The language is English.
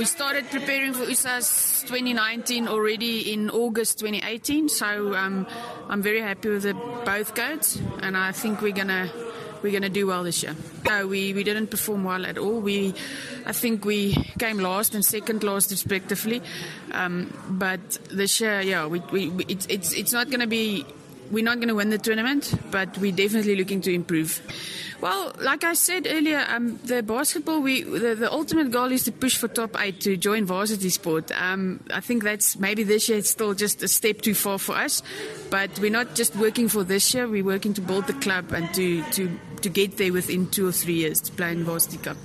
we started preparing for USSA 2019 already in August 2018. So um, I'm very happy with the, both codes, and I think we're gonna we're gonna do well this year. No, we, we didn't perform well at all. We I think we came last and second last respectively. Um, but this year, yeah, we, we, it's it's it's not gonna be we're not going to win the tournament, but we're definitely looking to improve. Well, like I said earlier, um, the basketball, we the, the, ultimate goal is to push for top eight to join varsity sport. Um, I think that's maybe this year it's still just a step too far for us, but we're not just working for this year. We're working to build the club and to to to get there within two or three years to play in varsity cup.